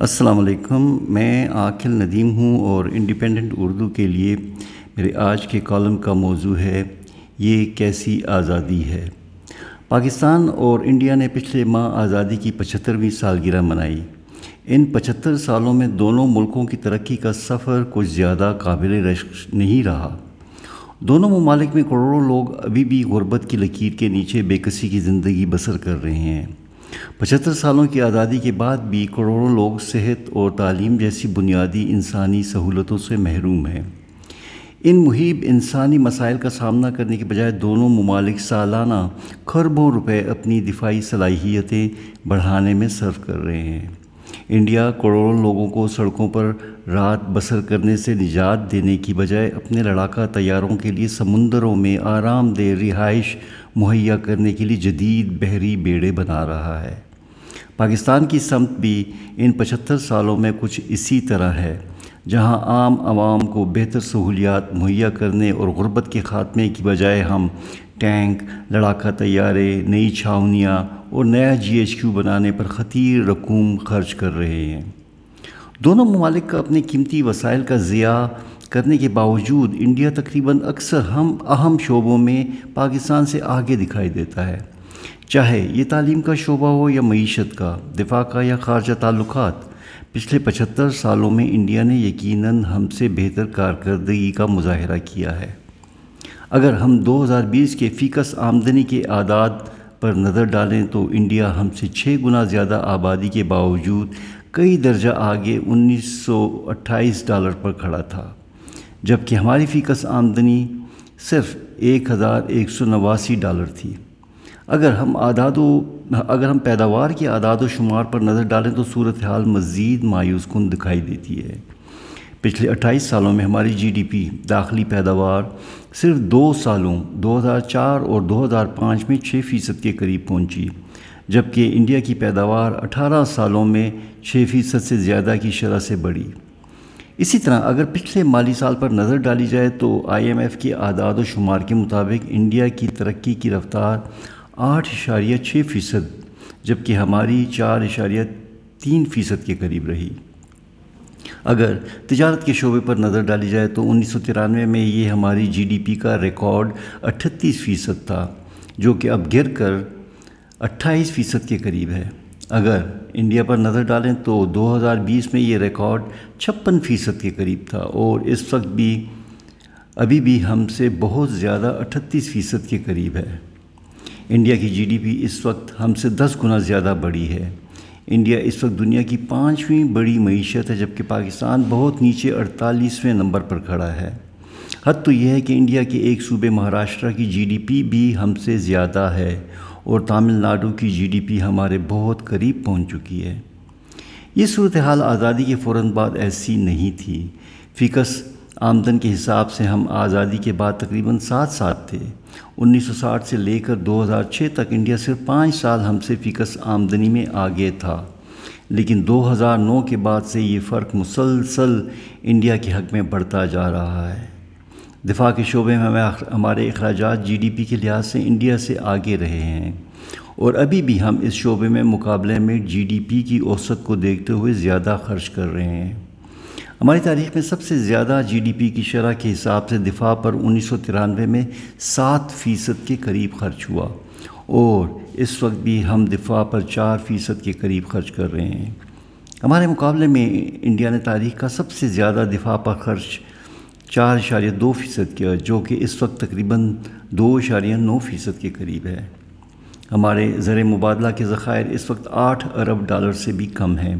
السلام علیکم، میں عاقل ندیم ہوں اور انڈیپینڈنٹ اردو کے لیے میرے آج کے کالم کا موضوع ہے، یہ کیسی آزادی ہے؟ پاکستان اور انڈیا نے پچھلے ماہ آزادی کی پچہترویں سالگرہ منائی۔ ان پچہتر سالوں میں دونوں ملکوں کی ترقی کا سفر کچھ زیادہ قابل رشک نہیں رہا۔ دونوں ممالک میں کروڑوں لوگ ابھی بھی غربت کی لکیر کے نیچے بے کسی کی زندگی بسر کر رہے ہیں۔ پچہتر سالوں کی آزادی کے بعد بھی کروڑوں لوگ صحت اور تعلیم جیسی بنیادی انسانی سہولتوں سے محروم ہیں۔ ان محیب انسانی مسائل کا سامنا کرنے کے بجائے دونوں ممالک سالانہ خربوں روپے اپنی دفاعی صلاحیتیں بڑھانے میں صرف کر رہے ہیں۔ انڈیا کروڑوں لوگوں کو سڑکوں پر رات بسر کرنے سے نجات دینے کی بجائے اپنے لڑاکا طیاروں کے لیے سمندروں میں آرام دہ رہائش مہیا کرنے کے لیے جدید بحری بیڑے بنا رہا ہے۔ پاکستان کی سمت بھی ان پچہتر سالوں میں کچھ اسی طرح ہے، جہاں عام عوام کو بہتر سہولیات مہیا کرنے اور غربت کے خاتمے کی بجائے ہم ٹینک لڑاکا طیارے، نئی چھاونیاں اور نیا جی ایچ کیو بنانے پر خطیر رقوم خرچ کر رہے ہیں۔ دونوں ممالک کا اپنے قیمتی وسائل کا ضیاع کرنے کے باوجود انڈیا تقریباً اکثر ہم اہم شعبوں میں پاکستان سے آگے دکھائی دیتا ہے۔ چاہے یہ تعلیم کا شعبہ ہو یا معیشت کا، دفاع کا یا خارجہ تعلقات، پچھلے پچہتر سالوں میں انڈیا نے یقیناً ہم سے بہتر کارکردگی کا مظاہرہ کیا ہے۔ اگر ہم دو ہزار بیس کے فیکس آمدنی کے اعداد پر نظر ڈالیں تو انڈیا ہم سے چھ گنا زیادہ آبادی کے باوجود کئی درجہ آگے انیس سو اٹھائیس ڈالر پر کھڑا تھا۔ جبکہ ہماری فیکس آمدنی صرف ایک ہزار ایک سو نواسی ڈالر تھی۔ اگر ہم اعداد و اگر ہم پیداوار کی اعداد و شمار پر نظر ڈالیں تو صورتحال مزید مایوس کن دکھائی دیتی ہے۔ پچھلے اٹھائیس سالوں میں ہماری جی ڈی پی داخلی پیداوار صرف دو سالوں، دو ہزار چار اور دو ہزار پانچ میں چھ فیصد کے قریب پہنچی، جبکہ انڈیا کی پیداوار اٹھارہ سالوں میں چھ فیصد سے زیادہ کی شرح سے بڑھی۔ اسی طرح اگر پچھلے مالی سال پر نظر ڈالی جائے تو آئی ایم ایف کے اعداد و شمار کے مطابق انڈیا کی ترقی کی رفتار آٹھ اشاریہ چھ فیصد، جبکہ ہماری چار اشاریہ تین فیصد کے قریب رہی۔ اگر تجارت کے شعبے پر نظر ڈالی جائے تو انیس سو ترانوے میں یہ ہماری جی ڈی پی کا ریکارڈ اٹھتیس فیصد تھا، جو کہ اب گر کر اٹھائیس فیصد کے قریب ہے۔ اگر انڈیا پر نظر ڈالیں تو دو ہزار بیس میں یہ ریکارڈ چھپن فیصد کے قریب تھا اور اس وقت بھی، ابھی بھی ہم سے بہت زیادہ اٹھتیس فیصد کے قریب ہے۔ انڈیا کی جی ڈی پی اس وقت ہم سے دس گنا زیادہ بڑی ہے۔ انڈیا اس وقت دنیا کی پانچویں بڑی معیشت ہے، جبکہ پاکستان بہت نیچے اڑتالیسویں نمبر پر کھڑا ہے۔ حد تو یہ ہے کہ انڈیا کے ایک صوبے مہاراشٹرا کی جی ڈی پی بھی ہم سے زیادہ ہے۔ اور تامل ناڈو کی جی ڈی پی ہمارے بہت قریب پہنچ چکی ہے۔ یہ صورتحال آزادی کے فوراً بعد ایسی نہیں تھی۔ فیکس آمدن کے حساب سے ہم آزادی کے بعد تقریباً سات ساتھ تھے۔ انیس سو ساٹھ سے لے کر دو ہزار چھ تک انڈیا صرف پانچ سال ہم سے فیکس آمدنی میں آگے تھا۔ لیکن دو ہزار نو کے بعد سے یہ فرق مسلسل انڈیا کے حق میں بڑھتا جا رہا ہے۔ دفاع کے شعبے میں ہمارے اخراجات جی ڈی پی کے لحاظ سے انڈیا سے آگے رہے ہیں۔ اور ابھی بھی ہم اس شعبے میں مقابلے میں جی ڈی پی کی اوسط کو دیکھتے ہوئے زیادہ خرچ کر رہے ہیں۔ ہماری تاریخ میں سب سے زیادہ جی ڈی پی کی شرح کے حساب سے دفاع پر انیس سو ترانوے میں سات فیصد کے قریب خرچ ہوا۔ اور اس وقت بھی ہم دفاع پر چار فیصد کے قریب خرچ کر رہے ہیں۔ ہمارے مقابلے میں انڈیا نے تاریخ کا سب سے زیادہ دفاع پر خرچ چار اشاریہ دو فیصد کیا جو کہ اس وقت تقریباً دو اشاریہ نو فیصد کے قریب ہے۔ ہمارے زر مبادلہ کے ذخائر اس وقت آٹھ ارب ڈالر سے بھی کم ہیں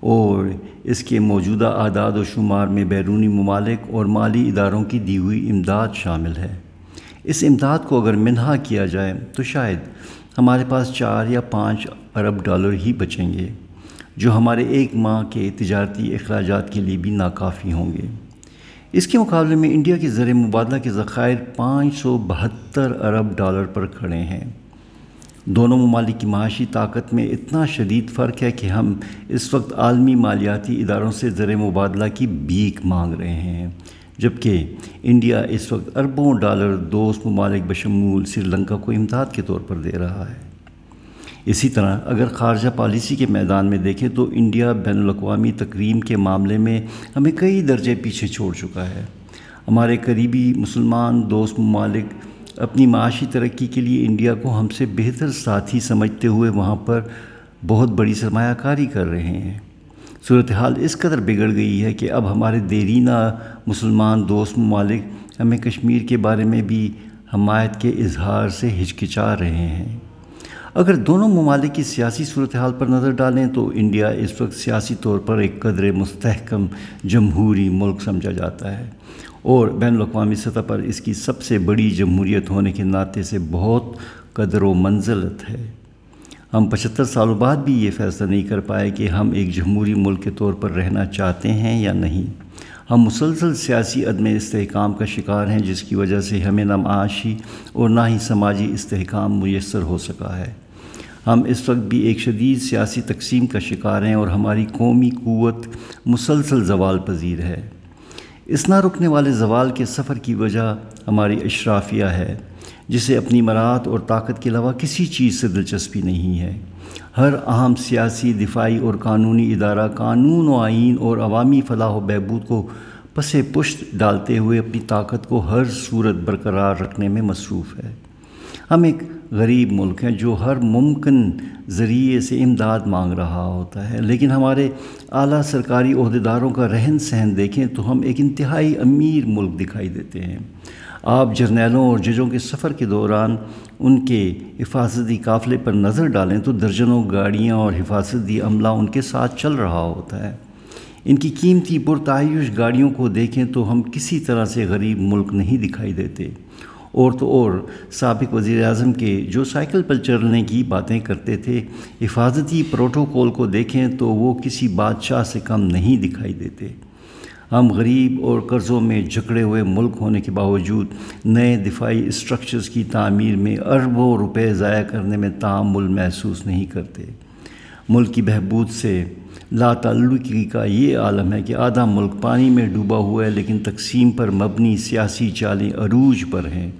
اور اس کے موجودہ اعداد و شمار میں بیرونی ممالک اور مالی اداروں کی دی ہوئی امداد شامل ہے۔ اس امداد کو اگر منہا کیا جائے تو شاید ہمارے پاس چار یا پانچ ارب ڈالر ہی بچیں گے، جو ہمارے ایک ماہ کے تجارتی اخراجات کے لیے بھی ناکافی ہوں گے۔ اس کے مقابلے میں انڈیا کے زر مبادلہ کے ذخائر پانچ سو بہتر ارب ڈالر پر کھڑے ہیں۔ دونوں ممالک کی معاشی طاقت میں اتنا شدید فرق ہے کہ ہم اس وقت عالمی مالیاتی اداروں سے زر مبادلہ کی بیک مانگ رہے ہیں، جبکہ انڈیا اس وقت اربوں ڈالر دوست ممالک بشمول سری لنکا کو امداد کے طور پر دے رہا ہے۔ اسی طرح اگر خارجہ پالیسی کے میدان میں دیکھیں تو انڈیا بین الاقوامی تقریم کے معاملے میں ہمیں کئی درجے پیچھے چھوڑ چکا ہے۔ ہمارے قریبی مسلمان، دوست، ممالک اپنی معاشی ترقی کے لیے انڈیا کو ہم سے بہتر ساتھی سمجھتے ہوئے وہاں پر بہت بڑی سرمایہ کاری کر رہے ہیں۔ صورتحال اس قدر بگڑ گئی ہے کہ اب ہمارے دیرینہ مسلمان، دوست، ممالک ہمیں کشمیر کے بارے میں بھی حمایت کے اظہار سے ہچکچا رہے ہیں۔ اگر دونوں ممالک کی سیاسی صورتحال پر نظر ڈالیں تو انڈیا اس وقت سیاسی طور پر ایک قدر مستحکم جمہوری ملک سمجھا جاتا ہے۔ اور بین الاقوامی سطح پر اس کی سب سے بڑی جمہوریت ہونے کے ناطے سے بہت قدر و منزلت ہے۔ ہم پچہتر سالوں بعد بھی یہ فیصلہ نہیں کر پائے کہ ہم ایک جمہوری ملک کے طور پر رہنا چاہتے ہیں یا نہیں۔ ہم مسلسل سیاسی عدم استحکام کا شکار ہیں، جس کی وجہ سے ہمیں نہ معاشی اور نہ ہی سماجی استحکام میسر ہو سکا ہے۔ ہم اس وقت بھی ایک شدید سیاسی تقسیم کا شکار ہیں اور ہماری قومی قوت مسلسل زوال پذیر ہے۔ اس نہ رکنے والے زوال کے سفر کی وجہ ہماری اشرافیہ ہے، جسے اپنی مراعات اور طاقت کے علاوہ کسی چیز سے دلچسپی نہیں ہے۔ ہر اہم سیاسی، دفاعی اور قانونی ادارہ قانون و آئین اور عوامی فلاح و بہبود کو پس پشت ڈالتے ہوئے اپنی طاقت کو ہر صورت برقرار رکھنے میں مصروف ہے۔ ہم ایک غریب ملک ہیں جو ہر ممکن ذریعے سے امداد مانگ رہا ہوتا ہے، لیکن ہمارے اعلیٰ سرکاری عہدیداروں کا رہن سہن دیکھیں تو ہم ایک انتہائی امیر ملک دکھائی دیتے ہیں۔ آپ جرنیلوں اور ججوں کے سفر کے دوران ان کے حفاظتی قافلے پر نظر ڈالیں تو درجنوں گاڑیاں اور حفاظتی عملہ ان کے ساتھ چل رہا ہوتا ہے۔ ان کی قیمتی پرتعیش گاڑیوں کو دیکھیں تو ہم کسی طرح سے غریب ملک نہیں دکھائی دیتے۔ اور تو اور سابق وزیر اعظم کے جو سائیکل پر چلنے کی باتیں کرتے تھے، حفاظتی پروٹوکول کو دیکھیں تو وہ کسی بادشاہ سے کم نہیں دکھائی دیتے۔ ہم غریب اور قرضوں میں جکڑے ہوئے ملک ہونے کے باوجود نئے دفاعی اسٹرکچرز کی تعمیر میں اربوں روپے ضائع کرنے میں تعمل محسوس نہیں کرتے۔ ملک کی بہبود سے لا تعلقی کا یہ عالم ہے کہ آدھا ملک پانی میں ڈوبا ہوا ہے لیکن تقسیم پر مبنی سیاسی چالیں عروج پر ہیں۔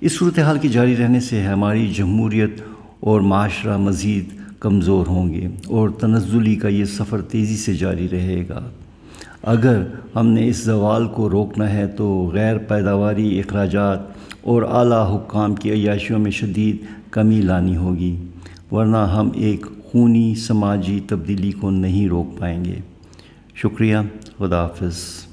اس صورتحال کے جاری رہنے سے ہماری جمہوریت اور معاشرہ مزید کمزور ہوں گے اور تنزلی کا یہ سفر تیزی سے جاری رہے گا۔ اگر ہم نے اس زوال کو روکنا ہے تو غیر پیداواری اخراجات اور اعلیٰ حکام کی عیاشیوں میں شدید کمی لانی ہوگی، ورنہ ہم ایک خونی سماجی تبدیلی کو نہیں روک پائیں گے۔ شکریہ خدا حافظ